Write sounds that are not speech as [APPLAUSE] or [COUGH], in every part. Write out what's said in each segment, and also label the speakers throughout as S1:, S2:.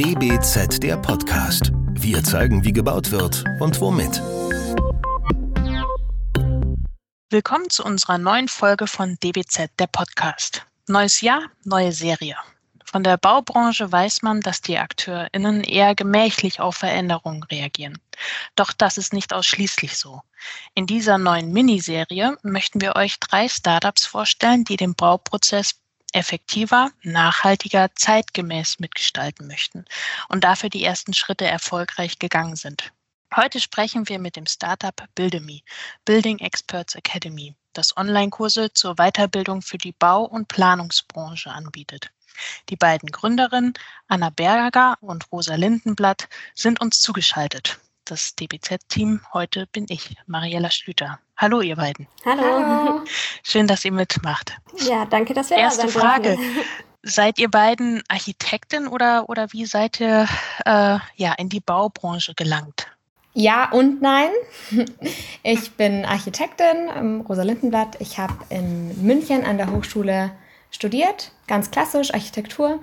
S1: DBZ der Podcast. Wir zeigen, wie gebaut wird und womit.
S2: Willkommen zu unserer neuen Folge von DBZ der Podcast. Neues Jahr, neue Serie. Von der Baubranche weiß man, dass die AkteurInnen eher gemächlich auf Veränderungen reagieren. Doch das ist nicht ausschließlich so. In dieser neuen Miniserie möchten wir euch drei Startups vorstellen, die den Bauprozess effektiver, nachhaltiger, zeitgemäß mitgestalten möchten und dafür die ersten Schritte erfolgreich gegangen sind. Heute sprechen wir mit dem Startup Buildemy, Building Experts Academy, das Online-Kurse zur Weiterbildung für die Bau- und Planungsbranche anbietet. Die beiden Gründerinnen, Anna Berger und Rosa Lindenblatt, sind uns zugeschaltet. Das DBZ-Team heute bin ich, Mariella Schlüter. Hallo, ihr beiden.
S3: Hallo. Hallo. [LAUGHS]
S2: Schön, dass ihr mitmacht.
S3: Ja, danke, dass wir
S2: Erste
S3: da
S2: sein Frage. [LAUGHS] Seid ihr beiden Architektin oder, oder wie seid ihr äh, ja, in die Baubranche gelangt?
S3: Ja und nein. [LAUGHS] Ich bin Architektin, Rosa Lindenblatt. Ich habe in München an der Hochschule studiert, ganz klassisch Architektur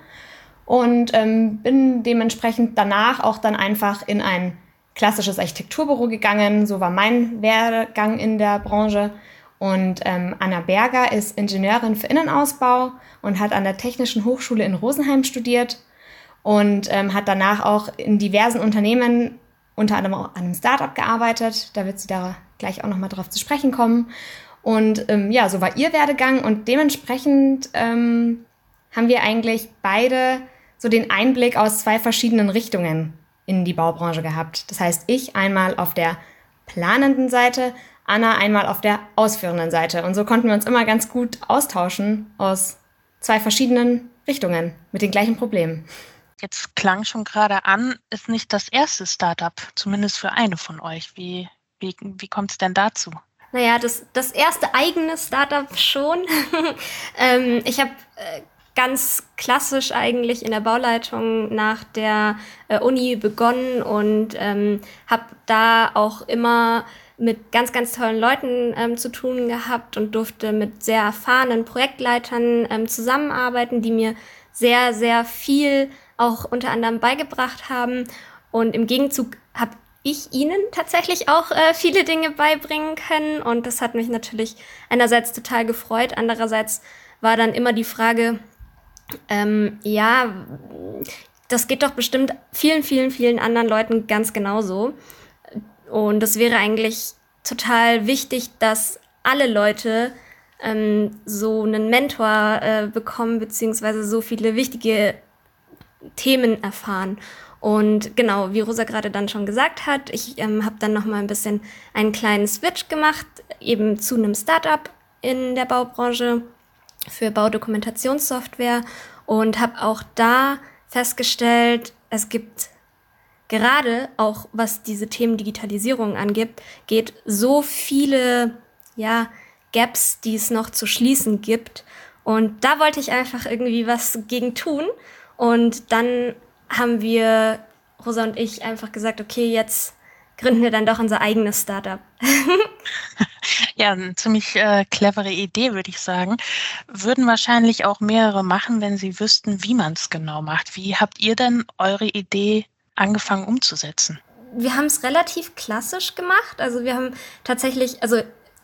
S3: und ähm, bin dementsprechend danach auch dann einfach in ein klassisches Architekturbüro gegangen. So war mein Werdegang in der Branche. Und ähm, Anna Berger ist Ingenieurin für Innenausbau und hat an der Technischen Hochschule in Rosenheim studiert und ähm, hat danach auch in diversen Unternehmen, unter anderem auch an einem Startup gearbeitet. Da wird sie da gleich auch nochmal drauf zu sprechen kommen. Und ähm, ja, so war ihr Werdegang und dementsprechend ähm, haben wir eigentlich beide so den Einblick aus zwei verschiedenen Richtungen in die Baubranche gehabt. Das heißt, ich einmal auf der planenden Seite, Anna einmal auf der ausführenden Seite. Und so konnten wir uns immer ganz gut austauschen aus zwei verschiedenen Richtungen mit den gleichen Problemen.
S2: Jetzt klang schon gerade an, ist nicht das erste Startup, zumindest für eine von euch. Wie, wie, wie kommt es denn dazu?
S4: Naja, das, das erste eigene Startup schon. [LAUGHS] ähm, ich habe äh, ganz klassisch eigentlich in der Bauleitung nach der äh, Uni begonnen und ähm, habe da auch immer mit ganz, ganz tollen Leuten ähm, zu tun gehabt und durfte mit sehr erfahrenen Projektleitern ähm, zusammenarbeiten, die mir sehr, sehr viel auch unter anderem beigebracht haben. Und im Gegenzug habe ich ihnen tatsächlich auch äh, viele Dinge beibringen können. Und das hat mich natürlich einerseits total gefreut. Andererseits war dann immer die Frage, ähm, ja, das geht doch bestimmt vielen, vielen, vielen anderen Leuten ganz genauso. Und das wäre eigentlich total wichtig, dass alle Leute ähm, so einen Mentor äh, bekommen, beziehungsweise so viele wichtige Themen erfahren. Und genau, wie Rosa gerade dann schon gesagt hat, ich ähm, habe dann noch mal ein bisschen einen kleinen Switch gemacht, eben zu einem Startup in der Baubranche für Baudokumentationssoftware und habe auch da festgestellt, es gibt gerade auch was diese Themen Digitalisierung angibt, geht so viele ja Gaps, die es noch zu schließen gibt. Und da wollte ich einfach irgendwie was gegen tun. Und dann haben wir, Rosa und ich, einfach gesagt, okay, jetzt gründen wir dann doch unser eigenes Startup. [LAUGHS]
S2: ja, eine ziemlich äh, clevere Idee, würde ich sagen. Würden wahrscheinlich auch mehrere machen, wenn sie wüssten, wie man es genau macht. Wie habt ihr denn eure Idee angefangen umzusetzen?
S4: Wir haben es relativ klassisch gemacht. Also wir haben tatsächlich, also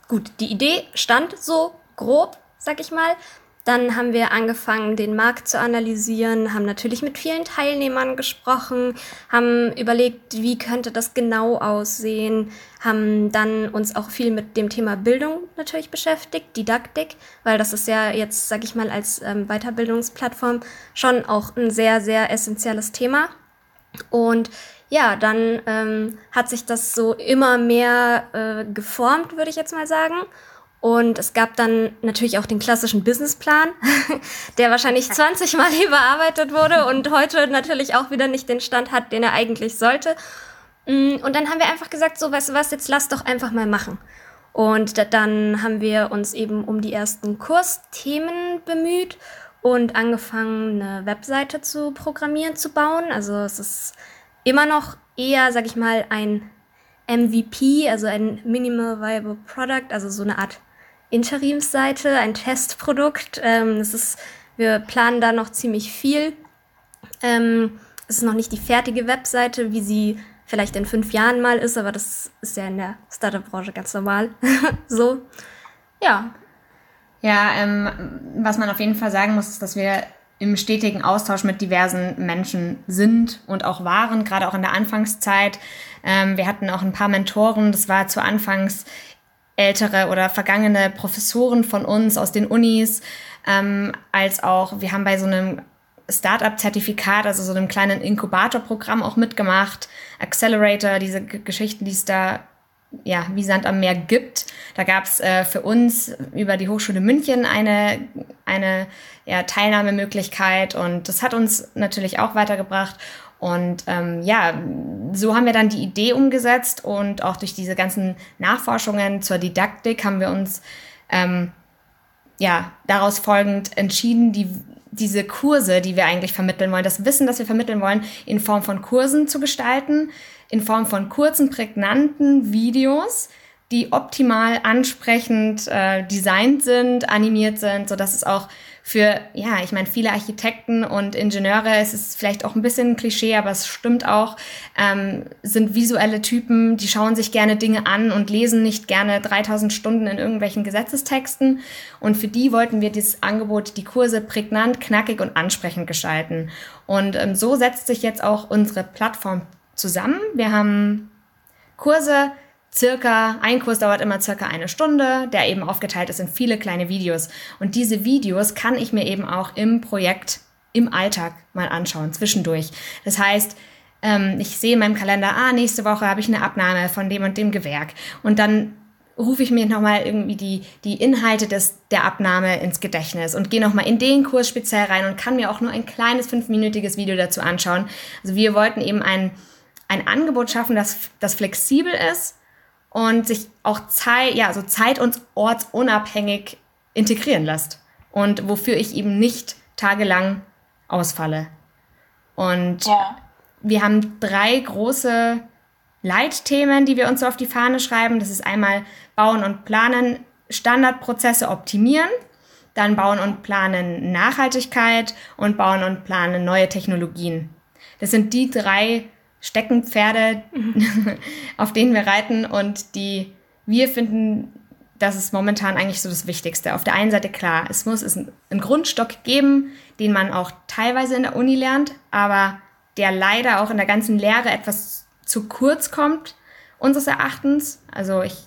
S4: gut, die Idee stand so grob, sag ich mal. Dann haben wir angefangen, den Markt zu analysieren, haben natürlich mit vielen Teilnehmern gesprochen, haben überlegt, wie könnte das genau aussehen, haben dann uns auch viel mit dem Thema Bildung natürlich beschäftigt, Didaktik, weil das ist ja jetzt, sag ich mal, als ähm, Weiterbildungsplattform schon auch ein sehr, sehr essentielles Thema. Und ja, dann ähm, hat sich das so immer mehr äh, geformt, würde ich jetzt mal sagen. Und es gab dann natürlich auch den klassischen Businessplan, [LAUGHS] der wahrscheinlich 20 Mal überarbeitet wurde und heute natürlich auch wieder nicht den Stand hat, den er eigentlich sollte. Mm, und dann haben wir einfach gesagt, so, weißt du was, jetzt lass doch einfach mal machen. Und dann haben wir uns eben um die ersten Kursthemen bemüht und angefangen, eine Webseite zu programmieren, zu bauen. Also es ist immer noch eher, sag ich mal, ein MVP, also ein Minimal Viable Product, also so eine Art Interimsseite, ein Testprodukt. Ähm, das ist, wir planen da noch ziemlich viel. Ähm, es ist noch nicht die fertige Webseite, wie sie vielleicht in fünf Jahren mal ist, aber das ist ja in der Startup-Branche ganz normal. [LAUGHS] so, ja.
S3: Ja, ähm, was man auf jeden Fall sagen muss, ist, dass wir im stetigen Austausch mit diversen Menschen sind und auch waren, gerade auch in der Anfangszeit. Ähm, wir hatten auch ein paar Mentoren, das war zu Anfangs ältere oder vergangene Professoren von uns aus den Unis, ähm, als auch, wir haben bei so einem Startup-Zertifikat, also so einem kleinen Inkubatorprogramm auch mitgemacht, Accelerator, diese G Geschichten, die es da ja, wie Sand am Meer gibt. Da gab es äh, für uns über die Hochschule München eine, eine ja, Teilnahmemöglichkeit und das hat uns natürlich auch weitergebracht. Und ähm, ja, so haben wir dann die Idee umgesetzt und auch durch diese ganzen Nachforschungen zur Didaktik haben wir uns ähm, ja daraus folgend entschieden, die diese Kurse, die wir eigentlich vermitteln wollen, das Wissen, das wir vermitteln wollen, in Form von Kursen zu gestalten, in Form von kurzen, prägnanten Videos, die optimal ansprechend äh, designt sind, animiert sind, so dass es auch für, ja, ich meine, viele Architekten und Ingenieure, es ist vielleicht auch ein bisschen ein Klischee, aber es stimmt auch, ähm, sind visuelle Typen, die schauen sich gerne Dinge an und lesen nicht gerne 3000 Stunden in irgendwelchen Gesetzestexten. Und für die wollten wir dieses Angebot, die Kurse prägnant, knackig und ansprechend gestalten. Und ähm, so setzt sich jetzt auch unsere Plattform zusammen. Wir haben Kurse, circa, ein Kurs dauert immer circa eine Stunde, der eben aufgeteilt ist in viele kleine Videos. Und diese Videos kann ich mir eben auch im Projekt, im Alltag mal anschauen, zwischendurch. Das heißt, ähm, ich sehe in meinem Kalender, ah, nächste Woche habe ich eine Abnahme von dem und dem Gewerk. Und dann rufe ich mir nochmal irgendwie die, die Inhalte des, der Abnahme ins Gedächtnis und gehe nochmal in den Kurs speziell rein und kann mir auch nur ein kleines fünfminütiges Video dazu anschauen. Also wir wollten eben ein, ein Angebot schaffen, das, das flexibel ist und sich auch Zeit, ja, so zeit- und ortsunabhängig integrieren lässt. Und wofür ich eben nicht tagelang ausfalle. Und ja. wir haben drei große Leitthemen, die wir uns so auf die Fahne schreiben. Das ist einmal Bauen und Planen, Standardprozesse optimieren, dann Bauen und Planen Nachhaltigkeit und Bauen und Planen neue Technologien. Das sind die drei Steckenpferde, mhm. [LAUGHS] auf denen wir reiten und die wir finden, das ist momentan eigentlich so das Wichtigste. Auf der einen Seite klar, es muss es einen Grundstock geben, den man auch teilweise in der Uni lernt, aber der leider auch in der ganzen Lehre etwas zu kurz kommt, unseres Erachtens. Also ich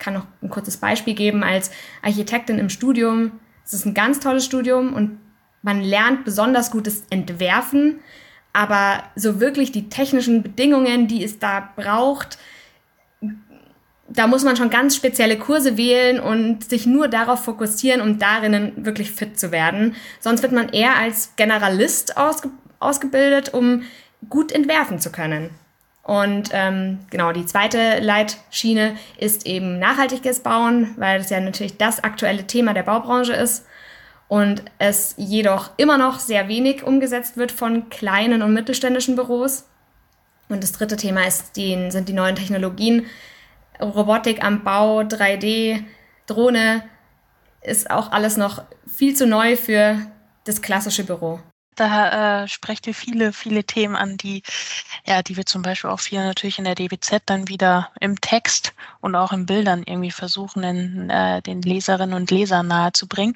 S3: kann noch ein kurzes Beispiel geben. Als Architektin im Studium, es ist ein ganz tolles Studium und man lernt besonders gutes Entwerfen, aber so wirklich die technischen Bedingungen, die es da braucht, da muss man schon ganz spezielle Kurse wählen und sich nur darauf fokussieren, um darin wirklich fit zu werden. Sonst wird man eher als Generalist ausge ausgebildet, um gut entwerfen zu können. Und ähm, genau, die zweite Leitschiene ist eben nachhaltiges Bauen, weil das ja natürlich das aktuelle Thema der Baubranche ist und es jedoch immer noch sehr wenig umgesetzt wird von kleinen und mittelständischen Büros. Und das dritte Thema ist die, sind die neuen Technologien. Robotik am Bau, 3D, Drohne ist auch alles noch viel zu neu für das klassische Büro.
S2: Da äh, sprecht ihr viele, viele Themen an, die, ja, die wir zum Beispiel auch viel natürlich in der DBZ dann wieder im Text und auch in Bildern irgendwie versuchen, in, äh, den Leserinnen und Lesern nahezubringen.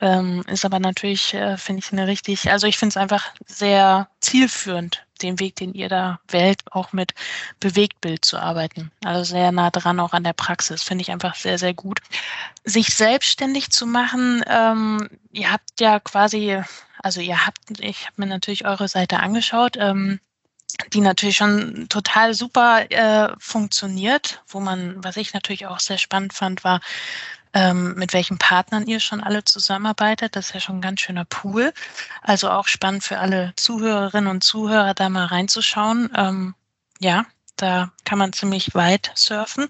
S2: Ähm, ist aber natürlich, äh, finde ich, eine richtig, also ich finde es einfach sehr zielführend, den Weg, den ihr da wählt, auch mit Bewegtbild zu arbeiten. Also sehr nah dran auch an der Praxis, finde ich einfach sehr, sehr gut. Sich selbstständig zu machen, ähm, ihr habt ja quasi, also ihr habt, ich habe mir natürlich eure Seite angeschaut, ähm, die natürlich schon total super äh, funktioniert, wo man, was ich natürlich auch sehr spannend fand, war, ähm, mit welchen Partnern ihr schon alle zusammenarbeitet. Das ist ja schon ein ganz schöner Pool. Also auch spannend für alle Zuhörerinnen und Zuhörer, da mal reinzuschauen. Ähm, ja, da kann man ziemlich weit surfen.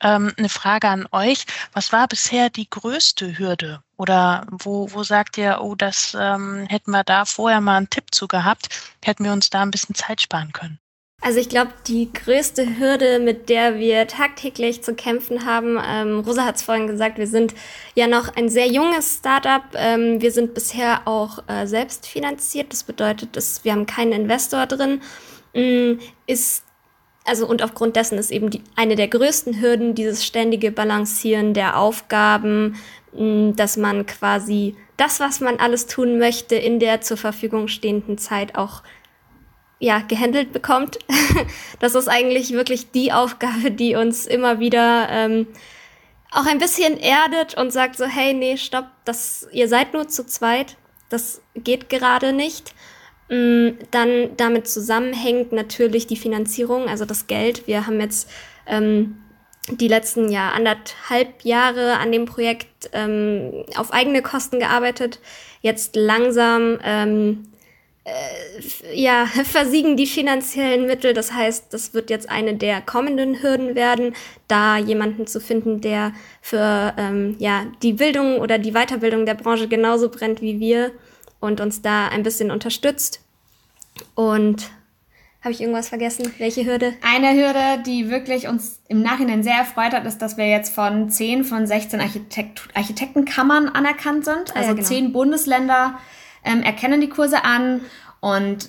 S2: Ähm, eine Frage an euch. Was war bisher die größte Hürde? Oder wo, wo sagt ihr, oh, das ähm, hätten wir da vorher mal einen Tipp zu gehabt, hätten wir uns da ein bisschen Zeit sparen können?
S4: Also ich glaube, die größte Hürde, mit der wir tagtäglich zu kämpfen haben, ähm, Rosa hat es vorhin gesagt, wir sind ja noch ein sehr junges Startup. Ähm, wir sind bisher auch äh, selbst finanziert. Das bedeutet, dass wir haben keinen Investor drin. Ähm, ist also und aufgrund dessen ist eben die, eine der größten Hürden dieses ständige Balancieren der Aufgaben, mh, mm, dass man quasi das, was man alles tun möchte, in der zur Verfügung stehenden Zeit auch ja, gehandelt bekommt. [LAUGHS] das ist eigentlich wirklich die Aufgabe, die uns immer wieder ähm, auch ein bisschen erdet und sagt so, hey, nee, stopp, das, ihr seid nur zu zweit, das geht gerade nicht. Mm, dann damit zusammenhängt natürlich die Finanzierung, also das Geld. Wir haben jetzt ähm, die letzten ja anderthalb Jahre an dem Projekt ähm, auf eigene Kosten gearbeitet. Jetzt langsam ähm, äh, ja, versiegen die finanziellen Mittel. Das heißt, das wird jetzt eine der kommenden Hürden werden, da jemanden zu finden, der für ähm, ja, die Bildung oder die Weiterbildung der Branche genauso brennt wie wir und uns da ein bisschen unterstützt. Und habe ich irgendwas vergessen? Welche Hürde?
S3: Eine Hürde, die wirklich uns im Nachhinein sehr erfreut hat, ist, dass wir jetzt von 10 von 16 Architekt Architektenkammern anerkannt sind. Also ah, ja, genau. 10 Bundesländer ähm, erkennen die Kurse an und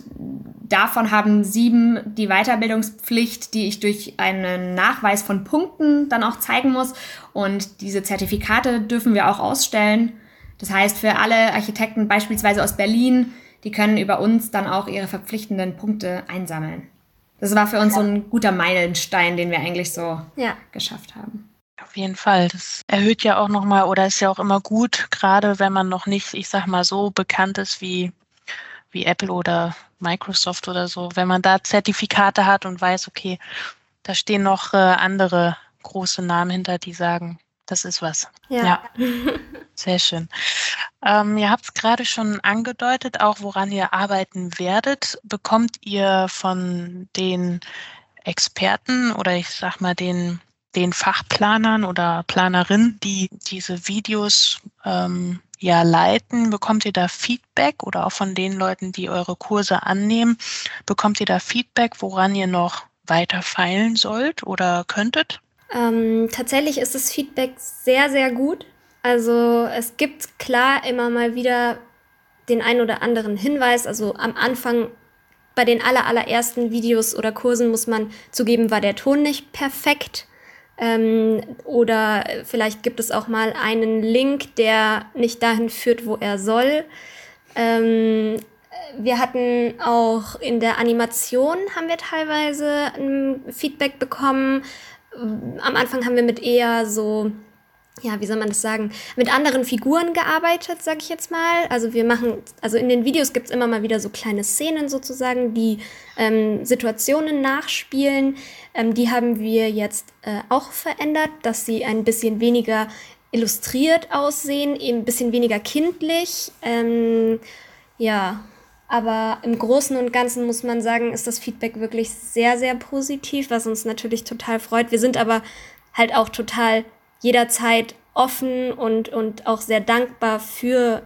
S3: davon haben sieben die Weiterbildungspflicht, die ich durch einen Nachweis von Punkten dann auch zeigen muss. Und diese Zertifikate dürfen wir auch ausstellen. Das heißt, für alle Architekten beispielsweise aus Berlin, die können über uns dann auch ihre verpflichtenden Punkte einsammeln. Das war für uns so ein guter Meilenstein, den wir eigentlich so ja. geschafft haben.
S2: Auf jeden Fall. Das erhöht ja auch nochmal oder ist ja auch immer gut, gerade wenn man noch nicht, ich sag mal, so bekannt ist wie, wie Apple oder Microsoft oder so. Wenn man da Zertifikate hat und weiß, okay, da stehen noch äh, andere große Namen hinter, die sagen, das ist was. Ja. ja. [LAUGHS] Sehr schön. Ähm, ihr habt es gerade schon angedeutet, auch woran ihr arbeiten werdet. Bekommt ihr von den Experten oder ich sag mal den den Fachplanern oder Planerinnen, die diese Videos ähm, ja leiten, bekommt ihr da Feedback oder auch von den Leuten, die eure Kurse annehmen, bekommt ihr da Feedback, woran ihr noch weiter feilen sollt oder könntet?
S4: Ähm, tatsächlich ist das Feedback sehr, sehr gut. Also es gibt klar immer mal wieder den ein oder anderen Hinweis. Also am Anfang bei den aller, allerersten Videos oder Kursen muss man zugeben, war der Ton nicht perfekt. Ähm, oder vielleicht gibt es auch mal einen Link, der nicht dahin führt, wo er soll. Ähm, wir hatten auch in der Animation haben wir teilweise Feedback bekommen. Am Anfang haben wir mit eher so ja, wie soll man das sagen, mit anderen Figuren gearbeitet, sag ich jetzt mal. Also wir machen, also in den Videos gibt's immer mal wieder so kleine Szenen sozusagen, die ähm, Situationen nachspielen. Ähm, die haben wir jetzt äh, auch verändert, dass sie ein bisschen weniger illustriert aussehen, eben ein bisschen weniger kindlich. Ähm, ja, aber im Großen und Ganzen muss man sagen, ist das Feedback wirklich sehr, sehr positiv, was uns natürlich total freut. Wir sind aber halt auch total jederzeit offen und, und auch sehr dankbar für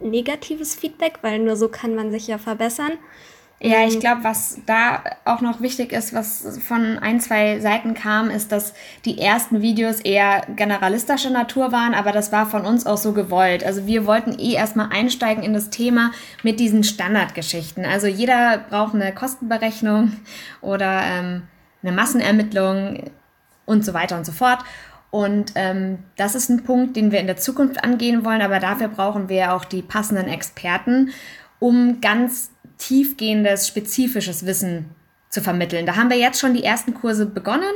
S4: negatives Feedback, weil nur so kann man sich ja verbessern.
S3: Ja, ich glaube, was da auch noch wichtig ist, was von ein, zwei Seiten kam, ist, dass die ersten Videos eher generalistischer Natur waren, aber das war von uns auch so gewollt. Also wir wollten eh erstmal einsteigen in das Thema mit diesen Standardgeschichten. Also jeder braucht eine Kostenberechnung oder ähm, eine Massenermittlung und so weiter und so fort. Und ähm, das ist ein Punkt, den wir in der Zukunft angehen wollen, aber dafür brauchen wir auch die passenden Experten, um ganz tiefgehendes, spezifisches Wissen zu vermitteln. Da haben wir jetzt schon die ersten Kurse begonnen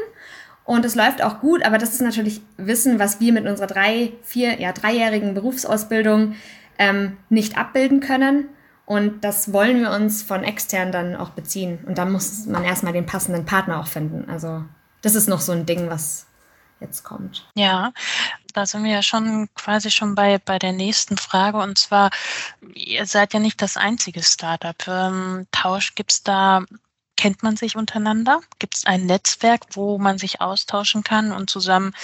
S3: und es läuft auch gut, aber das ist natürlich Wissen, was wir mit unserer drei, vier, ja, dreijährigen Berufsausbildung ähm, nicht abbilden können. Und das wollen wir uns von extern dann auch beziehen. Und dann muss man erstmal den passenden Partner auch finden. Also das ist noch so ein Ding, was jetzt kommt.
S2: Ja, da sind wir ja schon quasi schon bei, bei der nächsten Frage. Und zwar, ihr seid ja nicht das einzige Startup. Ähm, Tausch, gibt es da, kennt man sich untereinander? Gibt es ein Netzwerk, wo man sich austauschen kann und zusammen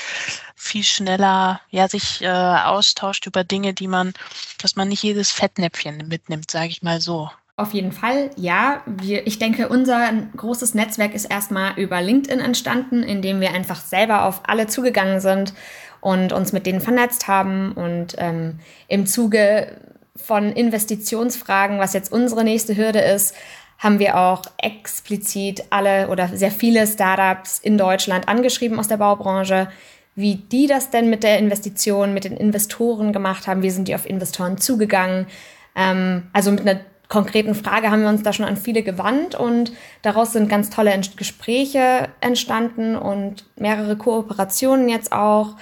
S2: viel schneller ja, sich äh, austauscht über Dinge, die man, dass man nicht jedes Fettnäpfchen mitnimmt, sage ich mal so.
S3: Auf jeden Fall, ja. Wir, ich denke, unser großes Netzwerk ist erstmal über LinkedIn entstanden, indem wir einfach selber auf alle zugegangen sind und uns mit denen vernetzt haben. Und ähm, im Zuge von Investitionsfragen, was jetzt unsere nächste Hürde ist, haben wir auch explizit alle oder sehr viele Startups in Deutschland angeschrieben aus der Baubranche, wie die das denn mit der Investition, mit den Investoren gemacht haben. Wir sind die auf Investoren zugegangen. Ähm, also mit einer konkreten Frage haben wir uns da schon an viele gewandt und daraus sind ganz tolle Gespräche entstanden und mehrere Kooperationen jetzt auch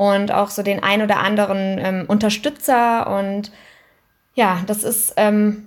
S3: und auch so den ein oder anderen ähm, Unterstützer und ja, das ist ähm,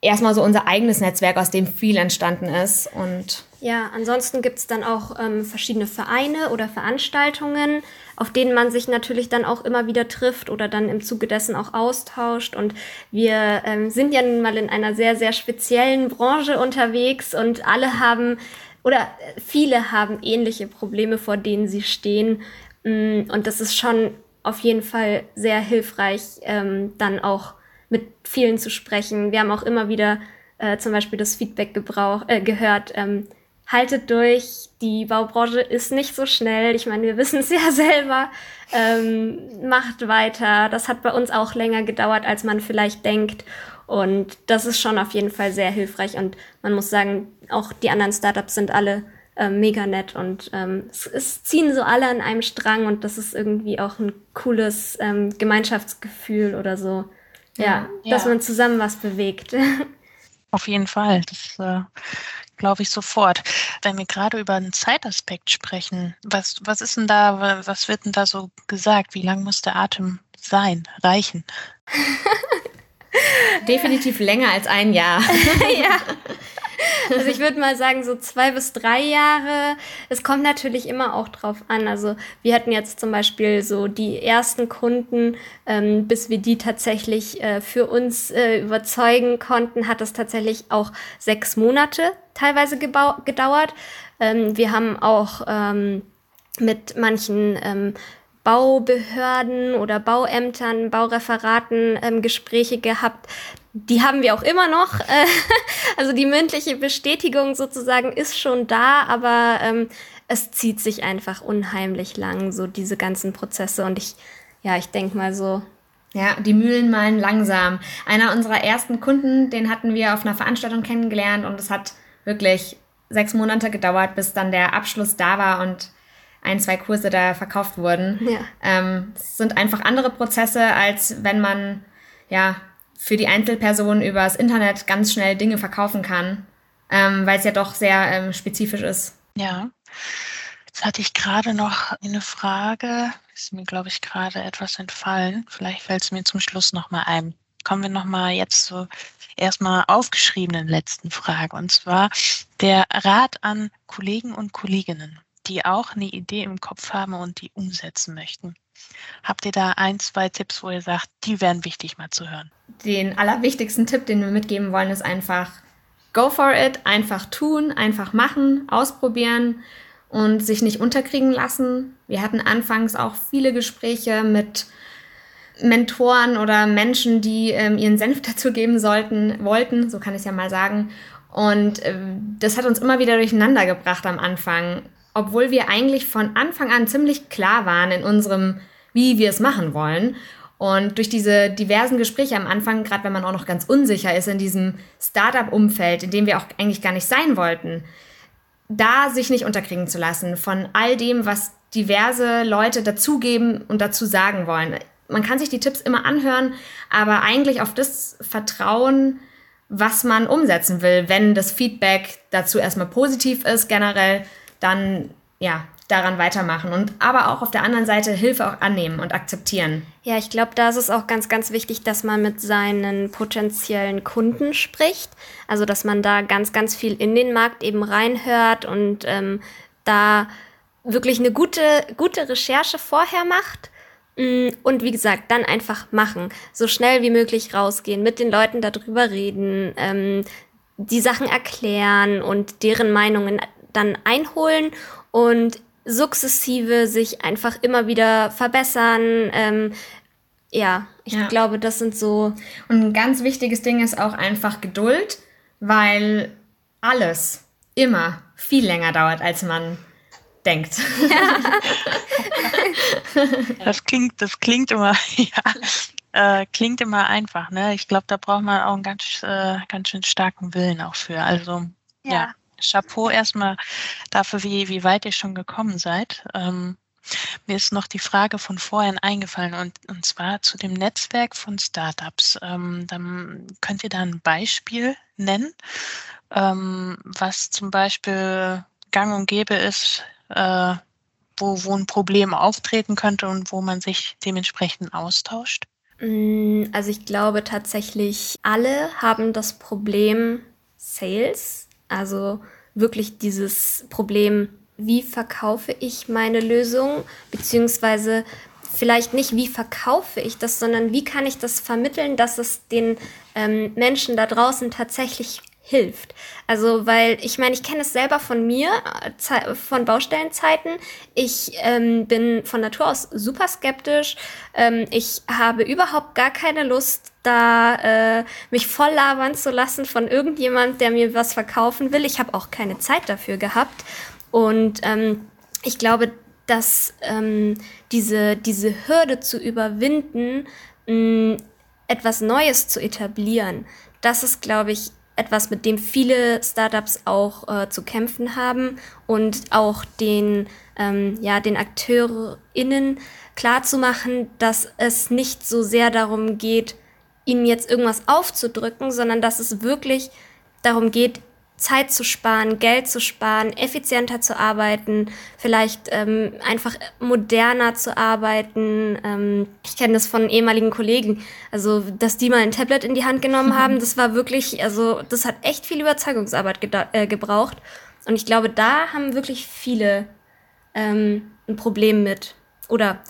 S3: erstmal so unser eigenes Netzwerk, aus dem viel entstanden ist und
S4: ja, ansonsten gibt es dann auch ähm, verschiedene Vereine oder Veranstaltungen, auf denen man sich natürlich dann auch immer wieder trifft oder dann im Zuge dessen auch austauscht. Und wir ähm, sind ja nun mal in einer sehr, sehr speziellen Branche unterwegs und alle haben oder viele haben ähnliche Probleme, vor denen sie stehen. Mm, und das ist schon auf jeden Fall sehr hilfreich, ähm, dann auch mit vielen zu sprechen. Wir haben auch immer wieder äh, zum Beispiel das Feedback gebrauch, äh, gehört, ähm, haltet durch, die Baubranche ist nicht so schnell. Ich meine, wir [LAUGHS] wissen es ja selber. Ähm, macht weiter. Das hat bei uns auch länger gedauert, als man vielleicht denkt. Und das ist schon auf jeden Fall sehr hilfreich. Und man muss sagen, auch die anderen Startups sind alle äh, mega nett und ähm, es, es, ziehen so alle an einem Strang und das ist irgendwie auch ein cooles ähm, Gemeinschaftsgefühl oder so. Ja, ja, dass man zusammen was bewegt. [LAUGHS]
S2: Auf jeden Fall. Das äh, glaube ich sofort. Wenn wir gerade über einen Zeitaspekt sprechen, was, was ist denn da, was wird denn da so gesagt? Wie lang muss der Atem sein, reichen? [LAUGHS]
S3: Definitiv länger als ein Jahr. [LAUGHS]
S4: ja. [LAUGHS] Also ich würde mal sagen, so zwei bis drei Jahre. Es kommt natürlich immer auch drauf an. Also wir hatten jetzt zum Beispiel so die ersten Kunden, ähm, bis wir die tatsächlich äh, für uns äh, überzeugen konnten, hat es tatsächlich auch sechs Monate teilweise gedauert. Ähm, wir haben auch ähm, mit manchen ähm, Baubehörden oder Bauämtern, Baureferaten ähm, Gespräche gehabt. Die haben wir auch immer noch. [LAUGHS] Äh, also die mündliche Bestätigung sozusagen ist schon da, aber ähm, es zieht sich einfach unheimlich lang, so diese ganzen Prozesse. Und ich, ja, ich denke mal so.
S3: Ja, die Mühlen malen langsam. Einer unserer ersten Kunden, den hatten wir auf einer Veranstaltung kennengelernt und es hat wirklich sechs Monate gedauert, bis dann der Abschluss da war und ein, zwei Kurse da verkauft wurden. Ja. Ähm, es sind einfach andere Prozesse, als wenn man ja für die Einzelperson übers Internet ganz schnell Dinge verkaufen kann, ähm, weil es ja doch sehr ähm, spezifisch ist.
S2: Ja. Jetzt hatte ich gerade noch eine Frage, ist mir, glaube ich, gerade etwas entfallen. Vielleicht fällt es mir zum Schluss nochmal ein. Kommen wir nochmal jetzt zur erstmal aufgeschriebenen letzten Frage. Und zwar der Rat an Kollegen und Kolleginnen die auch eine Idee im Kopf haben und die umsetzen möchten. Habt ihr da ein, zwei Tipps, wo ihr sagt, die wären wichtig mal zu hören?
S3: Den allerwichtigsten Tipp, den wir mitgeben wollen, ist einfach go for it, einfach tun, einfach machen, ausprobieren und sich nicht unterkriegen lassen. Wir hatten anfangs auch viele Gespräche mit Mentoren oder Menschen, die ähm, ihren Senf [LAUGHS] dazu geben sollten, wollten, so kann ich es ja mal sagen. Und äh, das hat uns immer wieder durcheinander gebracht am Anfang obwohl wir eigentlich von Anfang an ziemlich klar waren in unserem, wie wir es machen wollen. Und durch diese diversen Gespräche am Anfang, gerade wenn man auch noch ganz unsicher ist in diesem Startup-Umfeld, in dem wir auch eigentlich gar nicht sein wollten, da sich nicht unterkriegen zu lassen von all dem, was diverse Leute dazugeben und dazu sagen wollen. Man kann sich die Tipps immer anhören, aber eigentlich auf das vertrauen, was man umsetzen will, wenn das Feedback dazu erstmal positiv ist generell dann ja daran weitermachen und aber auch auf der anderen Seite Hilfe auch annehmen und akzeptieren.
S4: Ja, ich glaube, da ist es auch ganz, ganz wichtig, dass man mit seinen potenziellen Kunden spricht. Also, dass man da ganz, ganz viel in den Markt eben reinhört und ähm, da wirklich eine gute, gute Recherche vorher macht. Mm, und wie gesagt, dann einfach machen. So schnell wie möglich rausgehen, mit den Leuten darüber reden, ähm, die Sachen erklären und deren Meinungen dann einholen und sukzessive sich einfach immer wieder verbessern, ähm, ja, ich ja. glaube, das sind so.
S3: Und ein ganz wichtiges Ding ist auch einfach Geduld, weil alles immer viel länger dauert, als man denkt. [LAUGHS]
S2: das klingt, das klingt immer, [LAUGHS] ja, äh, klingt immer einfach. Ne? Ich glaube, da braucht man auch einen ganz, äh, ganz schön starken Willen auch für. Also ja, ja Chapeau erstmal dafür, wie, wie weit ihr schon gekommen seid. Ähm, mir ist noch die Frage von vorhin eingefallen und, und zwar zu dem Netzwerk von Startups. Ähm, dann könnt ihr da ein Beispiel nennen, ähm, was zum Beispiel gang und gäbe ist, äh, wo, wo ein Problem auftreten könnte und wo man sich dementsprechend austauscht?
S4: Mm, also ich glaube tatsächlich, alle haben das Problem Sales, also wirklich dieses Problem, wie verkaufe ich meine Lösung, beziehungsweise vielleicht nicht, wie verkaufe ich das, sondern wie kann ich das vermitteln, dass es den ähm, Menschen da draußen tatsächlich hilft. Also, weil ich meine, ich kenne es selber von mir, von Baustellenzeiten. Ich ähm, bin von Natur aus super skeptisch. Ähm, ich habe überhaupt gar keine Lust, da äh, mich voll labern zu lassen von irgendjemand, der mir was verkaufen will. Ich habe auch keine Zeit dafür gehabt. Und ähm, ich glaube, dass ähm, diese, diese Hürde zu überwinden, mh, etwas Neues zu etablieren, das ist, glaube ich, etwas, mit dem viele Startups auch äh, zu kämpfen haben und auch den, ähm, ja, den AkteurInnen klarzumachen, dass es nicht so sehr darum geht, ihnen jetzt irgendwas aufzudrücken, sondern dass es wirklich darum geht, Zeit zu sparen, Geld zu sparen, effizienter zu arbeiten, vielleicht ähm, einfach moderner zu arbeiten. Ähm, ich kenne das von ehemaligen Kollegen, also dass die mal ein Tablet in die Hand genommen haben, das war wirklich, also das hat echt viel Überzeugungsarbeit äh, gebraucht. Und ich glaube, da haben wirklich viele ähm, ein Problem mit. Oder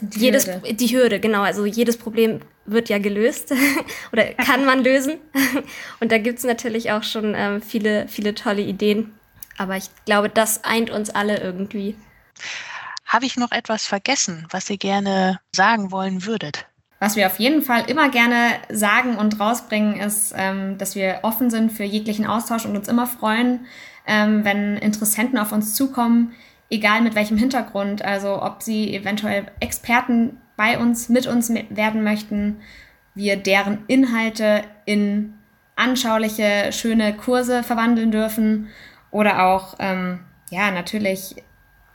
S4: die jedes, Hürde. die Hürde, genau. Also jedes Problem wird ja gelöst [LAUGHS] oder kann man lösen. [LAUGHS] Und da gibt es natürlich auch schon ähm, viele, viele tolle Ideen. Aber ich glaube, das eint uns alle irgendwie.
S2: Habe ich noch etwas vergessen, was ihr gerne sagen wollen würdet?
S3: Was wir auf jeden Fall immer gerne sagen und rausbringen, ist, ähm, dass wir offen sind für jeglichen Austausch und uns immer freuen, ähm, wenn Interessenten auf uns zukommen, egal mit welchem Hintergrund, also ob sie eventuell Experten bei uns, mit uns werden möchten, wir deren Inhalte in anschauliche, schöne Kurse verwandeln dürfen oder auch, ähm, ja, natürlich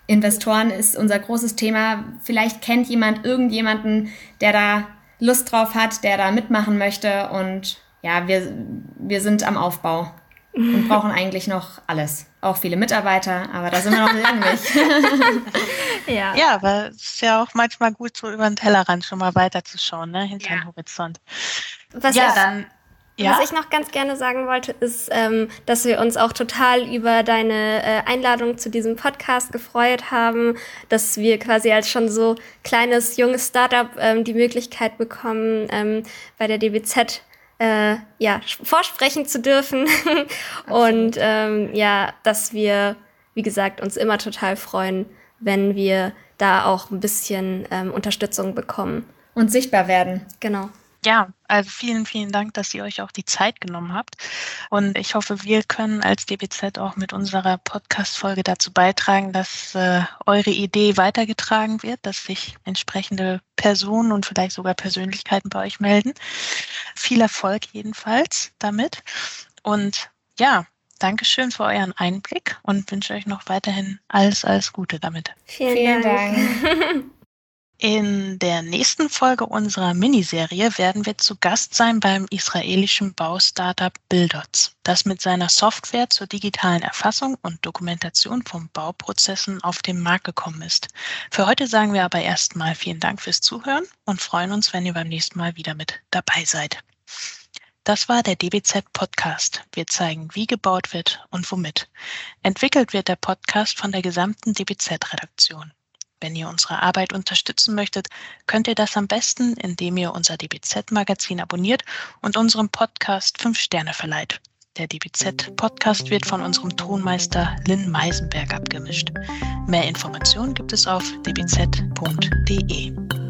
S3: Investoren ist unser großes Thema. Vielleicht kennt jemand irgendjemanden, der da Lust drauf hat, der da mitmachen möchte und ja, wir, wir sind am Aufbau und brauchen eigentlich noch alles. Auch viele Mitarbeiter, aber da sind wir noch lange [LAUGHS] nicht.
S2: ja. ja, aber es ist ja auch manchmal gut, so über den Tellerrand schon mal weiterzuschauen, ne? hinter ja. den Horizont.
S4: Was ja, ich, dann. Ja? Was ich noch ganz gerne sagen wollte, ist, ähm, dass wir uns auch total über deine äh, Einladung zu diesem Podcast gefreut haben, dass wir quasi als schon so kleines, junges Startup ähm, die Möglichkeit bekommen, ähm, bei der DBZ äh, ja, vorsprechen zu dürfen. [LAUGHS] und ähm, ja, dass wir, wie gesagt, uns immer total freuen, wenn wir da auch ein bisschen ähm, Unterstützung bekommen.
S3: Und sichtbar werden.
S4: Genau.
S2: Ja, also vielen, vielen Dank, dass ihr euch auch die Zeit genommen habt. Und ich hoffe, wir können als DBZ auch mit unserer Podcast-Folge dazu beitragen, dass äh, eure Idee weitergetragen wird, dass sich entsprechende Personen und vielleicht sogar Persönlichkeiten bei euch melden. Viel Erfolg jedenfalls damit. Und ja, Dankeschön für euren Einblick und wünsche euch noch weiterhin alles, alles Gute damit.
S4: Vielen, Vielen Dank. Dank. [LAUGHS]
S2: In der nächsten Folge unserer Miniserie werden wir zu Gast sein beim israelischen Baustartup Bildots, das mit seiner Software zur digitalen Erfassung und Dokumentation von Bauprozessen auf den Markt gekommen ist. Für heute sagen wir aber erstmal vielen Dank fürs Zuhören und freuen uns, wenn ihr beim nächsten Mal wieder mit dabei seid. Das war der DBZ Podcast. Wir zeigen, wie gebaut wird und womit. Entwickelt wird der Podcast von der gesamten DBZ-Redaktion. Wenn ihr unsere Arbeit unterstützen möchtet, könnt ihr das am besten, indem ihr unser DBZ-Magazin abonniert und unserem Podcast fünf Sterne verleiht. Der DBZ-Podcast wird von unserem Tonmeister Lynn Meisenberg abgemischt. Mehr Informationen gibt es auf dbz.de.